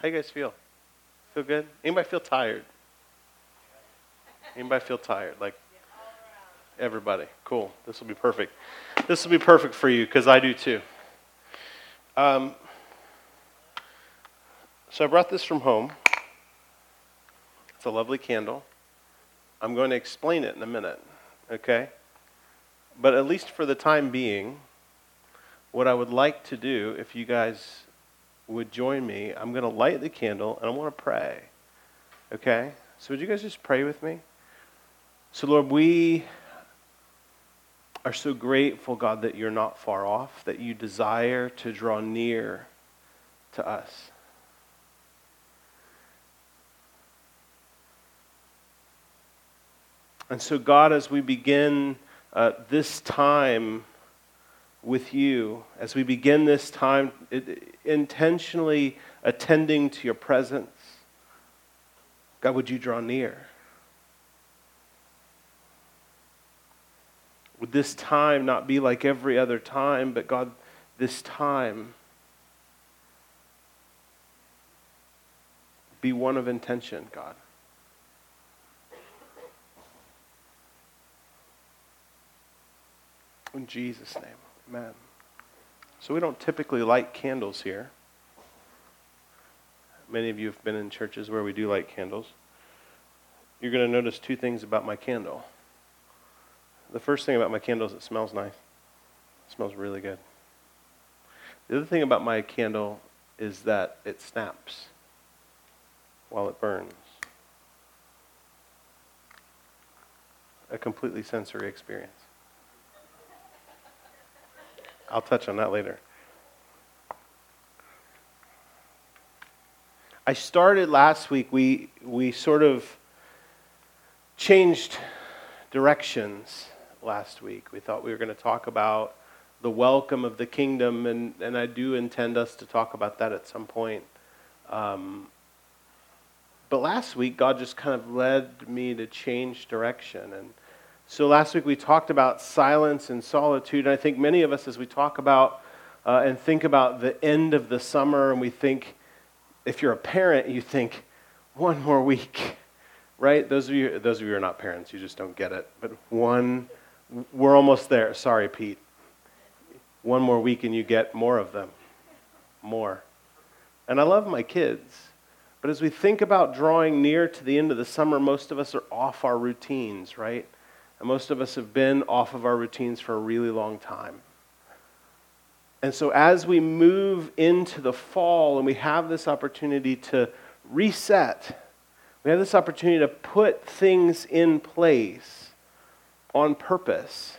How you guys feel? Feel good? Anybody feel tired? Anybody feel tired? Like everybody. Cool. This will be perfect. This will be perfect for you because I do too. Um, so I brought this from home. It's a lovely candle. I'm going to explain it in a minute, okay? But at least for the time being, what I would like to do, if you guys would join me, I'm going to light the candle and I want to pray. Okay? So would you guys just pray with me? So, Lord, we are so grateful, God, that you're not far off, that you desire to draw near to us. And so, God, as we begin uh, this time with you, as we begin this time intentionally attending to your presence, God, would you draw near? Would this time not be like every other time, but God, this time be one of intention, God? In Jesus' name, amen. So we don't typically light candles here. Many of you have been in churches where we do light candles. You're going to notice two things about my candle. The first thing about my candle is it smells nice. It smells really good. The other thing about my candle is that it snaps while it burns. A completely sensory experience. I'll touch on that later. I started last week, we, we sort of changed directions last week. We thought we were going to talk about the welcome of the kingdom, and, and I do intend us to talk about that at some point. Um, but last week, God just kind of led me to change direction. And so last week we talked about silence and solitude. And I think many of us, as we talk about uh, and think about the end of the summer, and we think, if you're a parent, you think, one more week, right? Those of you, those of you who are not parents, you just don't get it. But one, we're almost there. Sorry, Pete. One more week and you get more of them. More. And I love my kids. But as we think about drawing near to the end of the summer, most of us are off our routines, right? And most of us have been off of our routines for a really long time. And so, as we move into the fall and we have this opportunity to reset, we have this opportunity to put things in place on purpose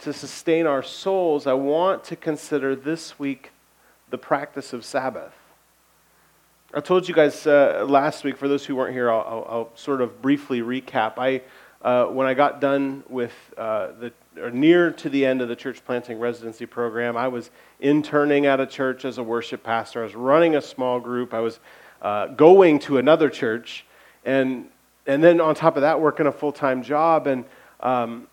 to sustain our souls. I want to consider this week the practice of Sabbath. I told you guys uh, last week, for those who weren't here, I'll, I'll, I'll sort of briefly recap. I uh, when I got done with uh, the or near to the end of the church planting residency program, I was interning at a church as a worship pastor. I was running a small group. I was uh, going to another church, and and then on top of that, working a full time job. And um,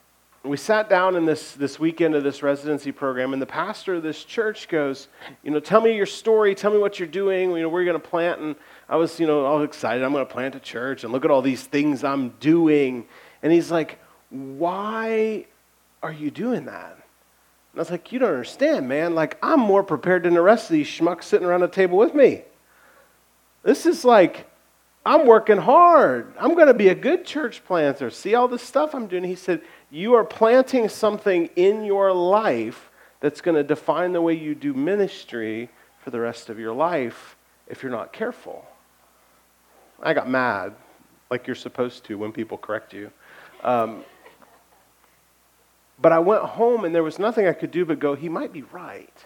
we sat down in this this weekend of this residency program, and the pastor of this church goes, you know, tell me your story. Tell me what you're doing. You know, we're going to plant. And I was, you know, all excited. I'm going to plant a church, and look at all these things I'm doing. And he's like, Why are you doing that? And I was like, You don't understand, man. Like, I'm more prepared than the rest of these schmucks sitting around the table with me. This is like, I'm working hard. I'm going to be a good church planter. See all the stuff I'm doing? He said, You are planting something in your life that's going to define the way you do ministry for the rest of your life if you're not careful. I got mad, like you're supposed to when people correct you. Um, but I went home and there was nothing I could do but go, he might be right.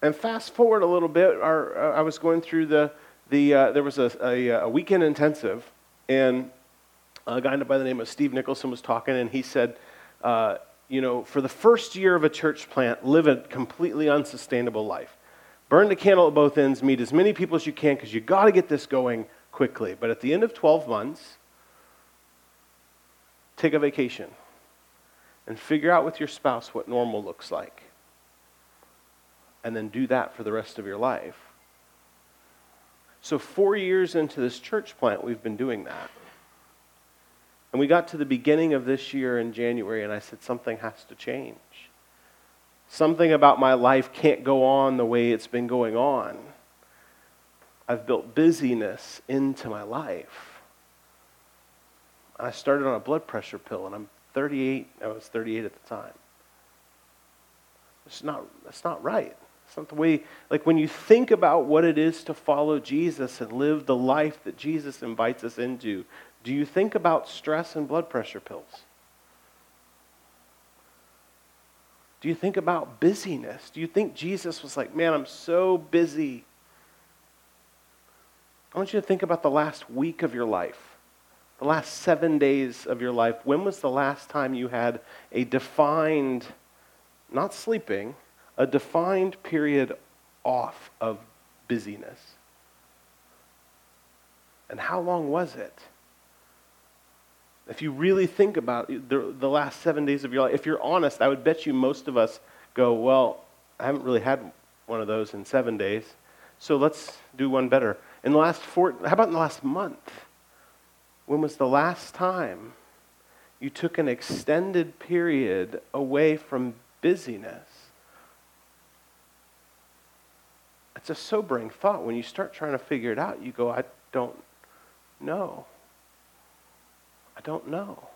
And fast forward a little bit, our, uh, I was going through the, the uh, there was a, a, a, weekend intensive, and a guy by the name of Steve Nicholson was talking, and he said, uh, you know, for the first year of a church plant, live a completely unsustainable life. Burn the candle at both ends, meet as many people as you can, because you got to get this going quickly. But at the end of 12 months, take a vacation and figure out with your spouse what normal looks like. And then do that for the rest of your life. So, four years into this church plant, we've been doing that. And we got to the beginning of this year in January, and I said, something has to change. Something about my life can't go on the way it's been going on. I've built busyness into my life. I started on a blood pressure pill, and I'm 38. I was 38 at the time. It's not, that's not right. It's not the way, like when you think about what it is to follow Jesus and live the life that Jesus invites us into, do you think about stress and blood pressure pills? Do you think about busyness? Do you think Jesus was like, man, I'm so busy? I want you to think about the last week of your life, the last seven days of your life. When was the last time you had a defined, not sleeping, a defined period off of busyness? And how long was it? If you really think about the, the last seven days of your life, if you're honest, I would bet you most of us go, Well, I haven't really had one of those in seven days, so let's do one better. In the last four, how about in the last month? When was the last time you took an extended period away from busyness? It's a sobering thought. When you start trying to figure it out, you go, I don't know. I don't know.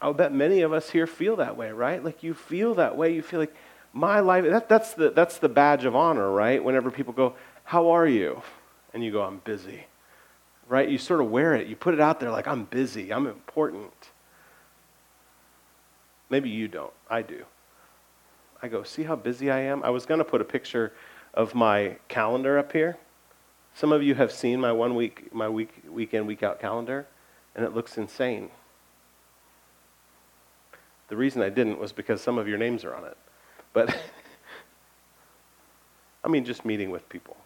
I'll bet many of us here feel that way, right? Like you feel that way. You feel like my life, that, that's, the, that's the badge of honor, right? Whenever people go, How are you? And you go, I'm busy, right? You sort of wear it. You put it out there like, I'm busy, I'm important. Maybe you don't. I do. I go, See how busy I am? I was going to put a picture of my calendar up here. Some of you have seen my one week, my week, weekend, week out calendar and it looks insane. The reason I didn't was because some of your names are on it. But, I mean, just meeting with people.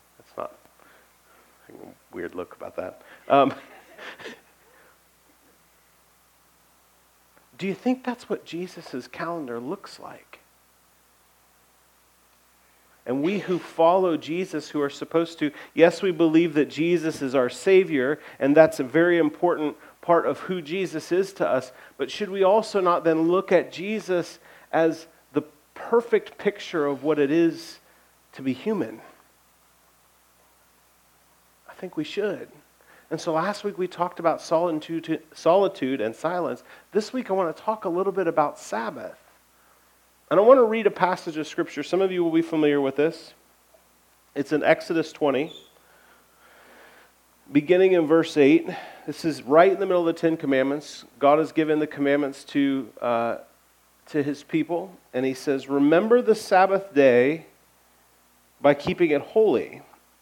Weird look about that. Um, do you think that's what Jesus' calendar looks like? And we who follow Jesus, who are supposed to, yes, we believe that Jesus is our Savior, and that's a very important part of who Jesus is to us. But should we also not then look at Jesus as the perfect picture of what it is to be human? I think we should. And so last week we talked about solitude, and silence. This week I want to talk a little bit about Sabbath. And I want to read a passage of Scripture. Some of you will be familiar with this. It's in Exodus 20 beginning in verse 8. This is right in the middle of the Ten Commandments. God has given the commandments to, uh, to his people, and he says, Remember the Sabbath day by keeping it holy.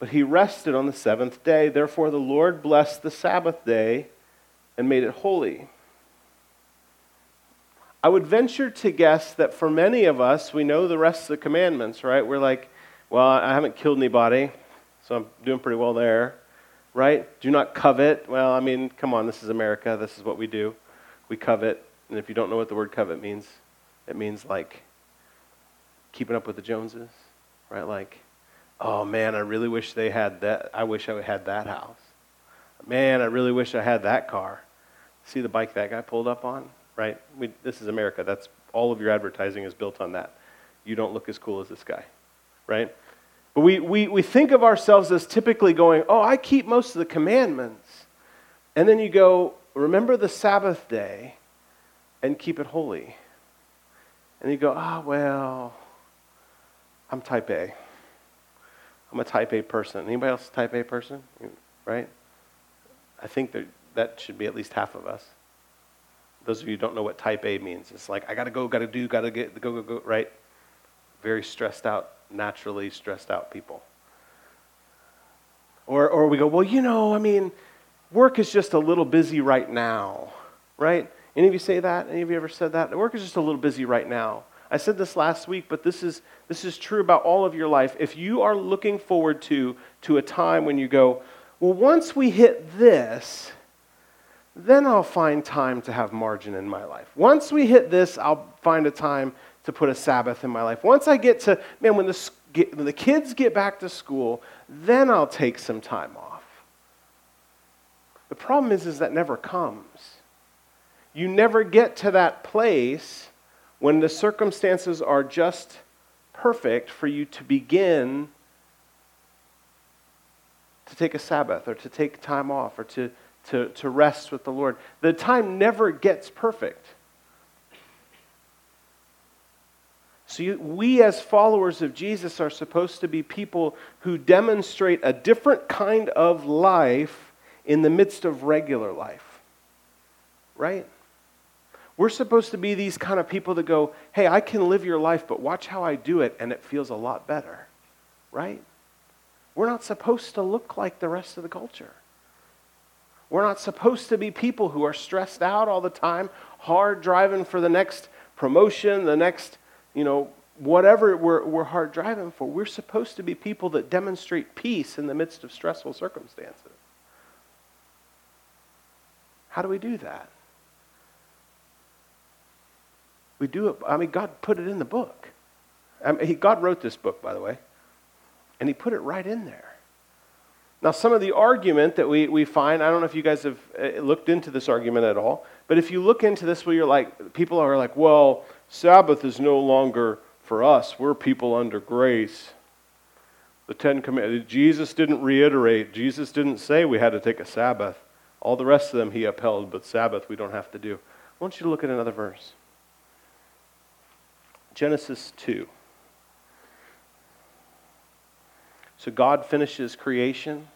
But he rested on the seventh day. Therefore the Lord blessed the Sabbath day and made it holy. I would venture to guess that for many of us, we know the rest of the commandments, right? We're like, well, I haven't killed anybody, so I'm doing pretty well there right? Do not covet. Well, I mean, come on, this is America. This is what we do. We covet. And if you don't know what the word covet means, it means like keeping up with the Joneses, right? Like, oh man, I really wish they had that. I wish I had that house. Man, I really wish I had that car. See the bike that guy pulled up on, right? We, this is America. That's all of your advertising is built on that. You don't look as cool as this guy, right? But we, we, we think of ourselves as typically going, oh, I keep most of the commandments. And then you go, remember the Sabbath day and keep it holy. And you go, ah, oh, well, I'm type A. I'm a type A person. Anybody else type A person? Right? I think that, that should be at least half of us. Those of you don't know what type A means, it's like, I gotta go, gotta do, gotta get, go, go, go, right? Very stressed out naturally stressed out people. Or, or we go, well, you know, I mean, work is just a little busy right now, right? Any of you say that? Any of you ever said that? Work is just a little busy right now. I said this last week, but this is, this is true about all of your life. If you are looking forward to, to a time when you go, well, once we hit this, then I'll find time to have margin in my life. Once we hit this, I'll find a time to put a Sabbath in my life. Once I get to, man, when the, when the kids get back to school, then I'll take some time off. The problem is, is that never comes. You never get to that place when the circumstances are just perfect for you to begin to take a Sabbath or to take time off or to, to, to rest with the Lord. The time never gets perfect. So, you, we as followers of Jesus are supposed to be people who demonstrate a different kind of life in the midst of regular life. Right? We're supposed to be these kind of people that go, hey, I can live your life, but watch how I do it, and it feels a lot better, right? We're not supposed to look like the rest of the culture. We're not supposed to be people who are stressed out all the time, hard driving for the next promotion, the next, you know, whatever we're, we're hard driving for. We're supposed to be people that demonstrate peace in the midst of stressful circumstances. How do we do that? We do it. I mean, God put it in the book. I mean, he, God wrote this book, by the way, and He put it right in there. Now, some of the argument that we, we find, I don't know if you guys have uh, looked into this argument at all, but if you look into this where you're like, people are like, well, Sabbath is no longer for us. We're people under grace. The Ten Commandments, Jesus didn't reiterate, Jesus didn't say we had to take a Sabbath. All the rest of them he upheld, but Sabbath we don't have to do. I want you to look at another verse. Genesis 2. So God finishes creation.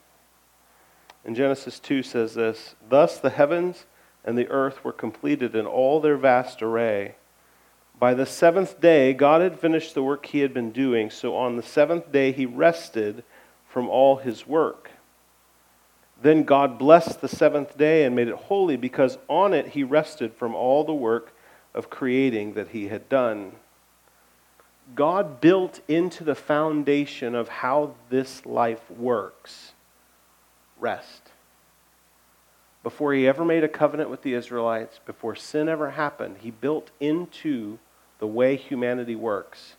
And Genesis 2 says this Thus the heavens and the earth were completed in all their vast array. By the seventh day, God had finished the work he had been doing, so on the seventh day he rested from all his work. Then God blessed the seventh day and made it holy, because on it he rested from all the work of creating that he had done. God built into the foundation of how this life works rest. Before he ever made a covenant with the Israelites, before sin ever happened, he built into the way humanity works.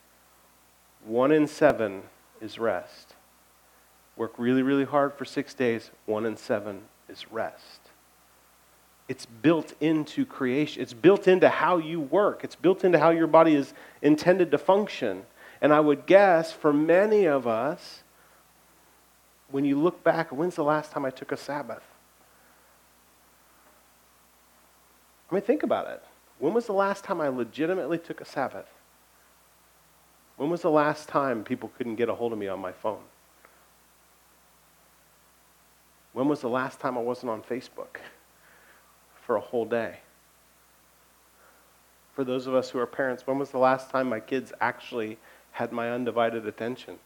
One in seven is rest. Work really, really hard for six days. One in seven is rest. It's built into creation. It's built into how you work. It's built into how your body is intended to function. And I would guess for many of us, when you look back, when's the last time I took a Sabbath? I mean, think about it. When was the last time I legitimately took a Sabbath? When was the last time people couldn't get a hold of me on my phone? When was the last time I wasn't on Facebook? For a whole day. For those of us who are parents, when was the last time my kids actually had my undivided attention?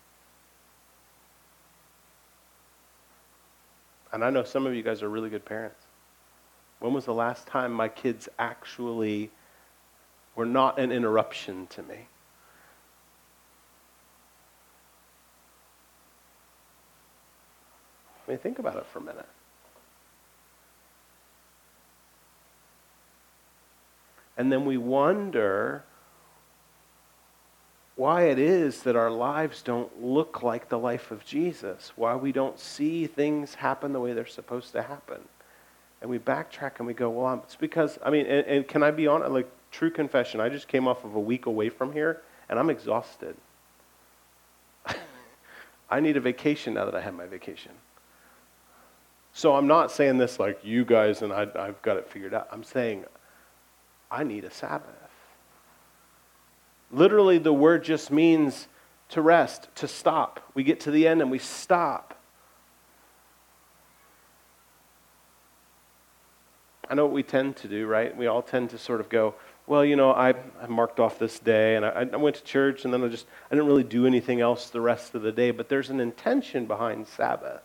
And I know some of you guys are really good parents. When was the last time my kids actually were not an interruption to me? I mean, think about it for a minute. And then we wonder why it is that our lives don't look like the life of Jesus, why we don't see things happen the way they're supposed to happen. And we backtrack and we go, well, it's because, I mean, and, and can I be honest, like, true confession, I just came off of a week away from here and I'm exhausted. I need a vacation now that I have my vacation. So I'm not saying this like you guys and I, have got it figured out. I'm saying I need a Sabbath. Literally, the word just means to rest, to stop. We get to the end and we stop. I know what we tend to do, right? We all tend to sort of go, well, you know, I, I marked off this day and I, I went to church and then I just, I didn't really do anything else the rest of the day. But there's an intention behind Sabbath.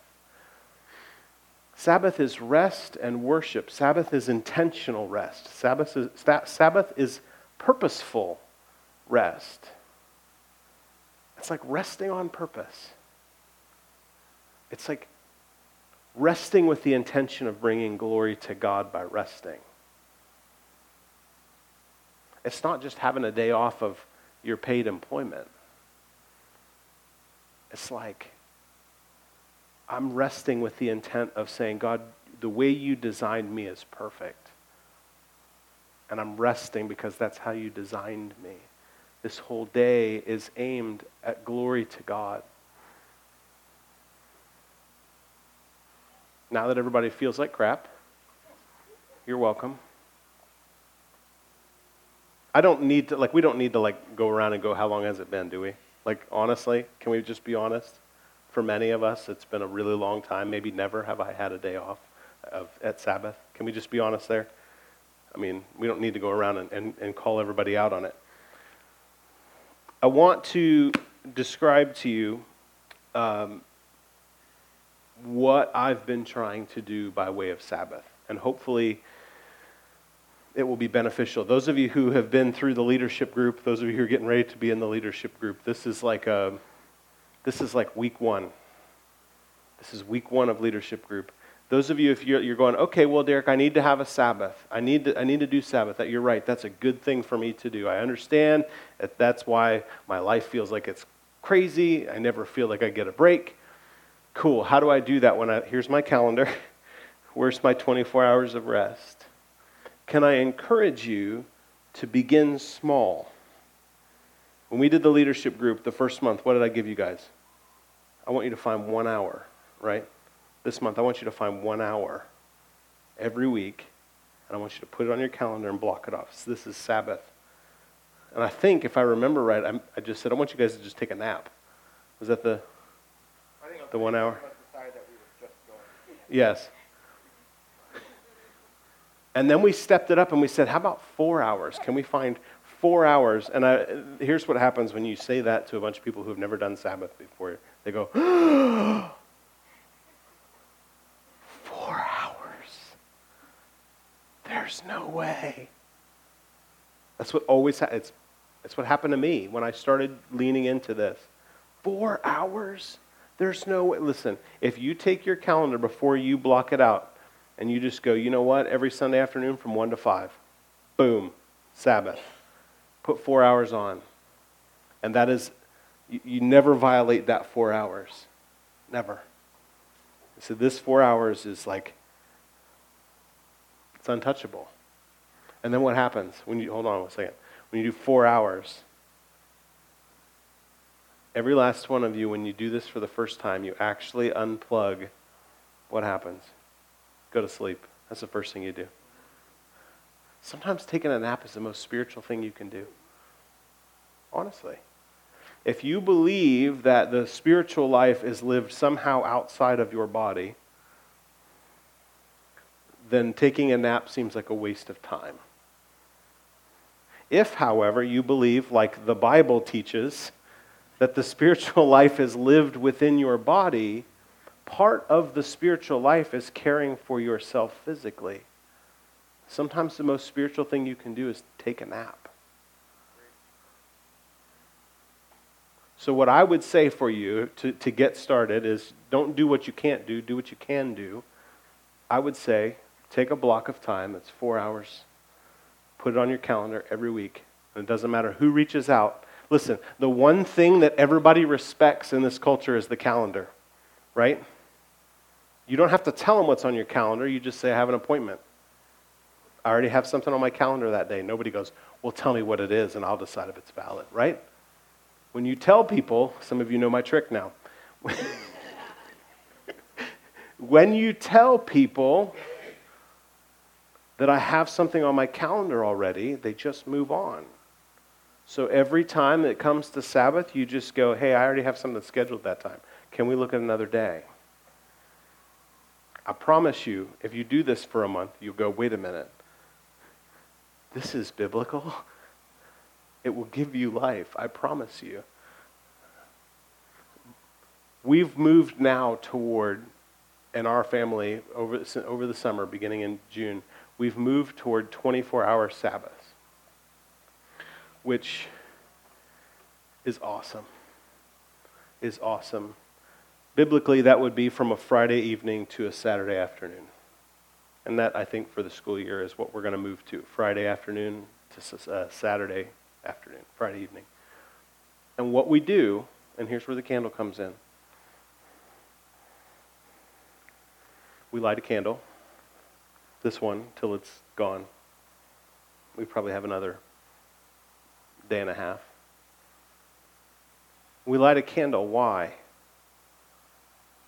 Sabbath is rest and worship. Sabbath is intentional rest. Sabbath is, Sabbath is purposeful rest. It's like resting on purpose. It's like resting with the intention of bringing glory to God by resting. It's not just having a day off of your paid employment. It's like I'm resting with the intent of saying, God, the way you designed me is perfect. And I'm resting because that's how you designed me. This whole day is aimed at glory to God. Now that everybody feels like crap, you're welcome. I don't need to, like, we don't need to, like, go around and go, how long has it been, do we? Like, honestly, can we just be honest? For many of us, it's been a really long time. Maybe never have I had a day off of, at Sabbath. Can we just be honest there? I mean, we don't need to go around and, and, and call everybody out on it. I want to describe to you um, what I've been trying to do by way of Sabbath. And hopefully, it will be beneficial. Those of you who have been through the leadership group, those of you who are getting ready to be in the leadership group, this is like a, this is like week one. This is week one of leadership group. Those of you, if you're, you're going, okay, well, Derek, I need to have a Sabbath. I need to, I need to do Sabbath. That you're right. That's a good thing for me to do. I understand that that's why my life feels like it's crazy. I never feel like I get a break. Cool. How do I do that when I, here's my calendar. Where's my 24 hours of rest? can I encourage you to begin small? When we did the leadership group the first month, what did I give you guys? I want you to find one hour, right? This month, I want you to find one hour every week, and I want you to put it on your calendar and block it off. So this is Sabbath. And I think, if I remember right, I'm, i just said, I want you guys to just take a nap. Was that the, the one hour? Yes. And then we stepped it up and we said, how about four hours? Can we find four hours? And I, here's what happens when you say that to a bunch of people who have never done Sabbath before. They go, four hours? There's no way. That's what always ha- it's, it's what happened to me when I started leaning into this. Four hours? There's no way. Listen, if you take your calendar before you block it out, and you just go, you know what, every Sunday afternoon from 1 to 5, boom, Sabbath. Put four hours on. And that is, you, you never violate that four hours. Never. So this four hours is like, it's untouchable. And then what happens when you, hold on one second, when you do four hours, every last one of you, when you do this for the first time, you actually unplug, what happens? go to sleep. That's the first thing you do. Sometimes taking a nap is the most spiritual thing you can do. Honestly. If you believe that the spiritual life is lived somehow outside of your body, then taking a nap seems like a waste of time. If, however, you believe, like the Bible teaches, that the spiritual life is lived within your body, part of the spiritual life is caring for yourself physically. Sometimes the most spiritual thing you can do is take a nap. So, what I would say for you to, to get started is don't do what you can't do, do what you can do. I would say take a block of time, that's four hours, put it on your calendar every week. And it doesn't matter who reaches out. Listen, the one thing that everybody respects in this culture is the calendar, right? You don't have to tell them what's on your calendar. You just say, I have an appointment. I already have something on my calendar that day. Nobody goes, Well, tell me what it is, and I'll decide if it's valid, right? When you tell people, some of you know my trick now. when you tell people that I have something on my calendar already, they just move on. So every time it comes to Sabbath, you just go, Hey, I already have something scheduled that time. Can we look at another day? I promise you, if you do this for a month, you'll go, wait a minute. This is biblical. It will give you life, I promise you. We've moved now toward in our family over, over the summer, beginning in June, we've moved toward 24 hour Sabbaths, which is awesome. Is awesome. Biblically, that would be from a Friday evening to a Saturday afternoon. And that, I think, for the school year is what we're going to move to Friday afternoon to uh, Saturday afternoon, Friday evening. And what we do, and here's where the candle comes in we light a candle, this one, till it's gone. We probably have another day and a half. We light a candle. Why?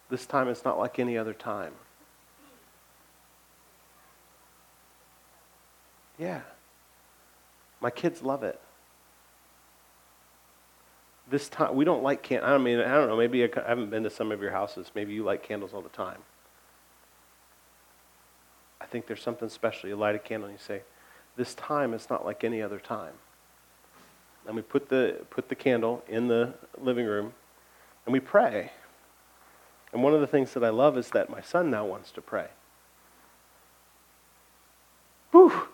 This time it's not like any other time. Yeah. My kids love it. This time, we don't light candles. I mean, I don't know. Maybe I haven't been to some of your houses. Maybe you light candles all the time. I think there's something special. You light a candle and you say, This time is not like any other time. And we put the, put the candle in the living room and we pray. And one of the things that I love is that my son now wants to pray. Whew.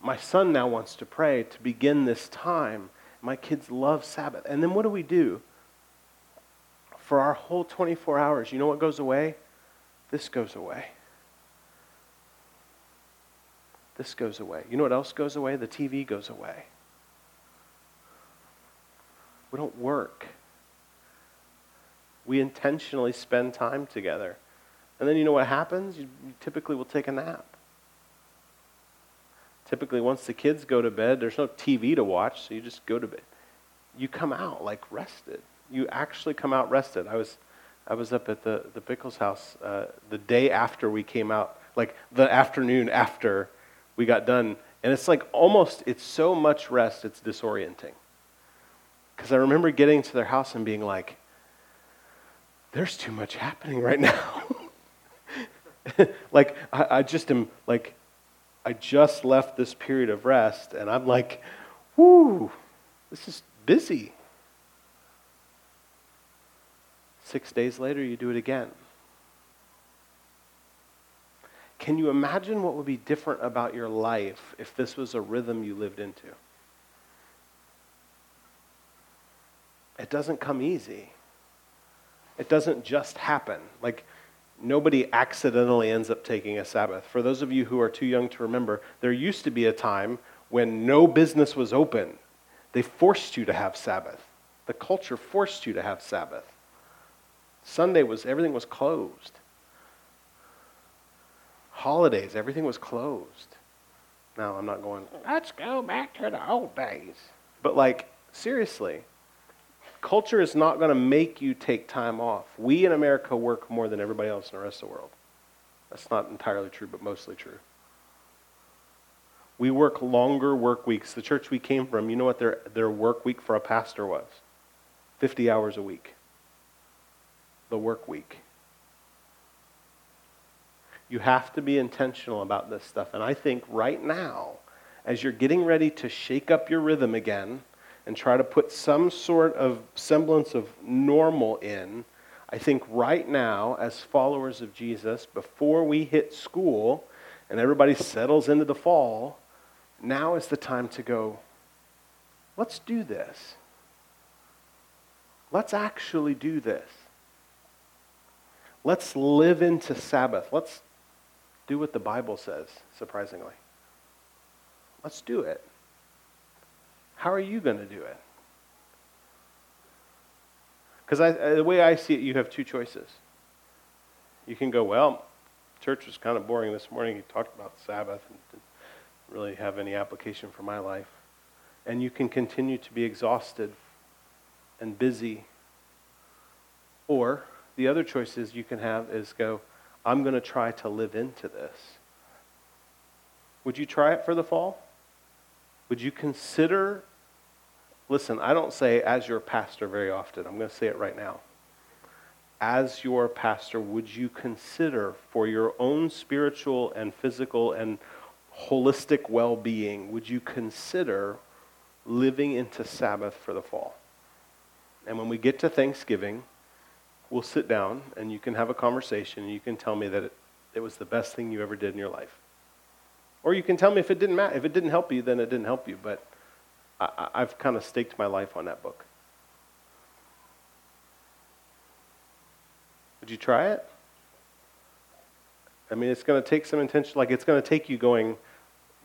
My son now wants to pray to begin this time. My kids love Sabbath. And then what do we do? For our whole 24 hours, you know what goes away? This goes away. This goes away. You know what else goes away? The TV goes away. We don't work. We intentionally spend time together. And then you know what happens? You, typically will take a nap. Typically, once the kids go to bed, there's no TV to watch, so you just go to bed. You come out like rested. You actually come out rested. I was, I was up at the, the Bickles house uh, the day after we came out, like the afternoon after we got done. And it's like almost, it's so much rest, it's disorienting. Because I remember getting to their house and being like, there's too much happening right now. like, I, I, just am like, I just left this period of rest, and I'm like, whoo, this is busy. Six days later, you do it again. Can you imagine what would be different about your life if this was a rhythm you lived into? It doesn't come easy. It doesn't just happen. Like, nobody accidentally ends up taking a Sabbath. For those of you who are too young to remember, there used to be a time when no business was open. They forced you to have Sabbath. The culture forced you to have Sabbath. Sunday was, everything was closed holidays, everything was closed. Now, I'm not going, let's go back to the old days. But, like, seriously, culture is not going to make you take time off. We in America work more than everybody else in the rest of the world. That's not entirely true, but mostly true. We work longer work weeks. The church we came from, you know what their, their work week for a pastor was? 50 hours a week. The work week. You have to be intentional about this stuff. And I think right now, as you're getting ready to shake up your rhythm again and try to put some sort of semblance of normal in, I think right now, as followers of Jesus, before we hit school and everybody settles into the fall, now is the time to go, let's do this. Let's actually do this. Let's live into Sabbath. Let's do what the Bible says, surprisingly. Let's do it. How are you going to do it? Because the way I see it, you have two choices. You can go, well, church was kind of boring this morning. He talked about Sabbath and didn't really have any application for my life. And you can continue to be exhausted and busy. Or the other choices you can have is go, I'm going to try to live into this. Would you try it for the fall? Would you consider? Listen, I don't say as your pastor very often. I'm going to say it right now. As your pastor, would you consider for your own spiritual and physical and holistic well being, would you consider living into Sabbath for the fall? And when we get to Thanksgiving, we'll sit down and you can have a conversation and you can tell me that it, it was the best thing you ever did in your life. Or you can tell me if it didn't matter. If it didn't help you, then it didn't help you. But I, I've kind of staked my life on that book. Would you try it? I mean, it's going to take some intention. Like, it's going to take you going,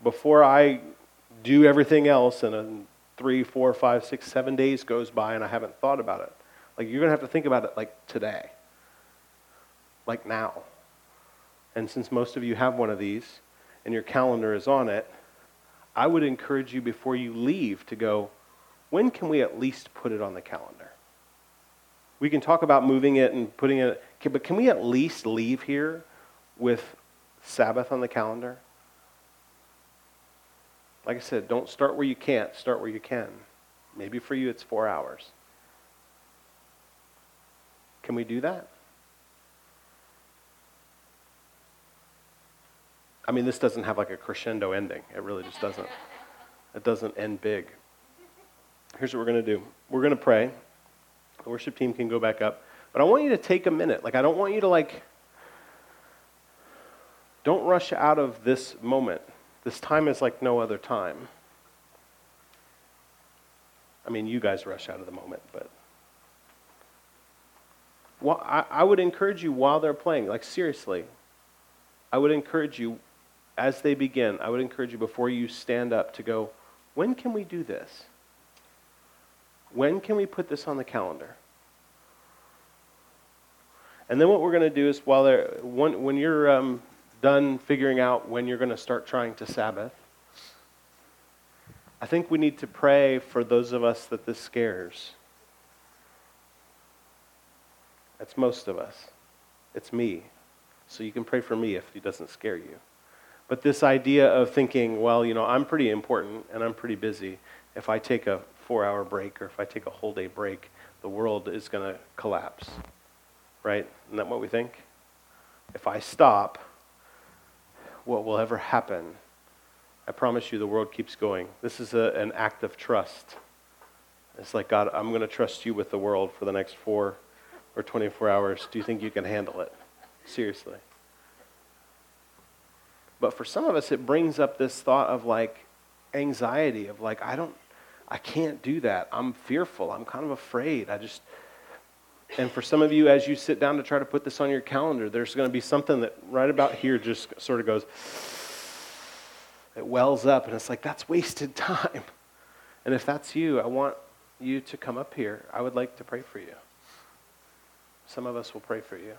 before I do everything else, and a three, four, five, six, seven days goes by and I haven't thought about it. Like, you're going to have to think about it like today, like now. And since most of you have one of these and your calendar is on it, I would encourage you before you leave to go, when can we at least put it on the calendar? We can talk about moving it and putting it, but can we at least leave here with Sabbath on the calendar? Like I said, don't start where you can't, start where you can. Maybe for you it's four hours. Can we do that? I mean, this doesn't have like a crescendo ending. It really just doesn't. It doesn't end big. Here's what we're going to do we're going to pray. The worship team can go back up. But I want you to take a minute. Like, I don't want you to, like, don't rush out of this moment. This time is like no other time. I mean, you guys rush out of the moment, but. Well, I, I would encourage you while they're playing, like, seriously, I would encourage you as they begin, I would encourage you before you stand up to go, when can we do this? When can we put this on the calendar? And then what we're going to do is while they're, when, when you're um, done figuring out when you're going to start trying to Sabbath, I think we need to pray for those of us that this scares. That's most of us. It's me. So you can pray for me if it doesn't scare you. But this idea of thinking, well, you know, I'm pretty important and I'm pretty busy. If I take a four hour break or if I take a whole day break, the world is going to collapse. Right? Isn't that what we think? If I stop, what will ever happen? I promise you the world keeps going. This is a, an act of trust. It's like, God, I'm going to trust you with the world for the next four or 24 hours. Do you think you can handle it? Seriously. But for some of us, it brings up this thought of like anxiety, of like, I don't, I can't do that. I'm fearful. I'm kind of afraid. I just, and for some of you, as you sit down to try to put this on your calendar, there's going to be something that right about here just sort of goes, it wells up, and it's like, that's wasted time. And if that's you, I want you to come up here. I would like to pray for you. Some of us will pray for you.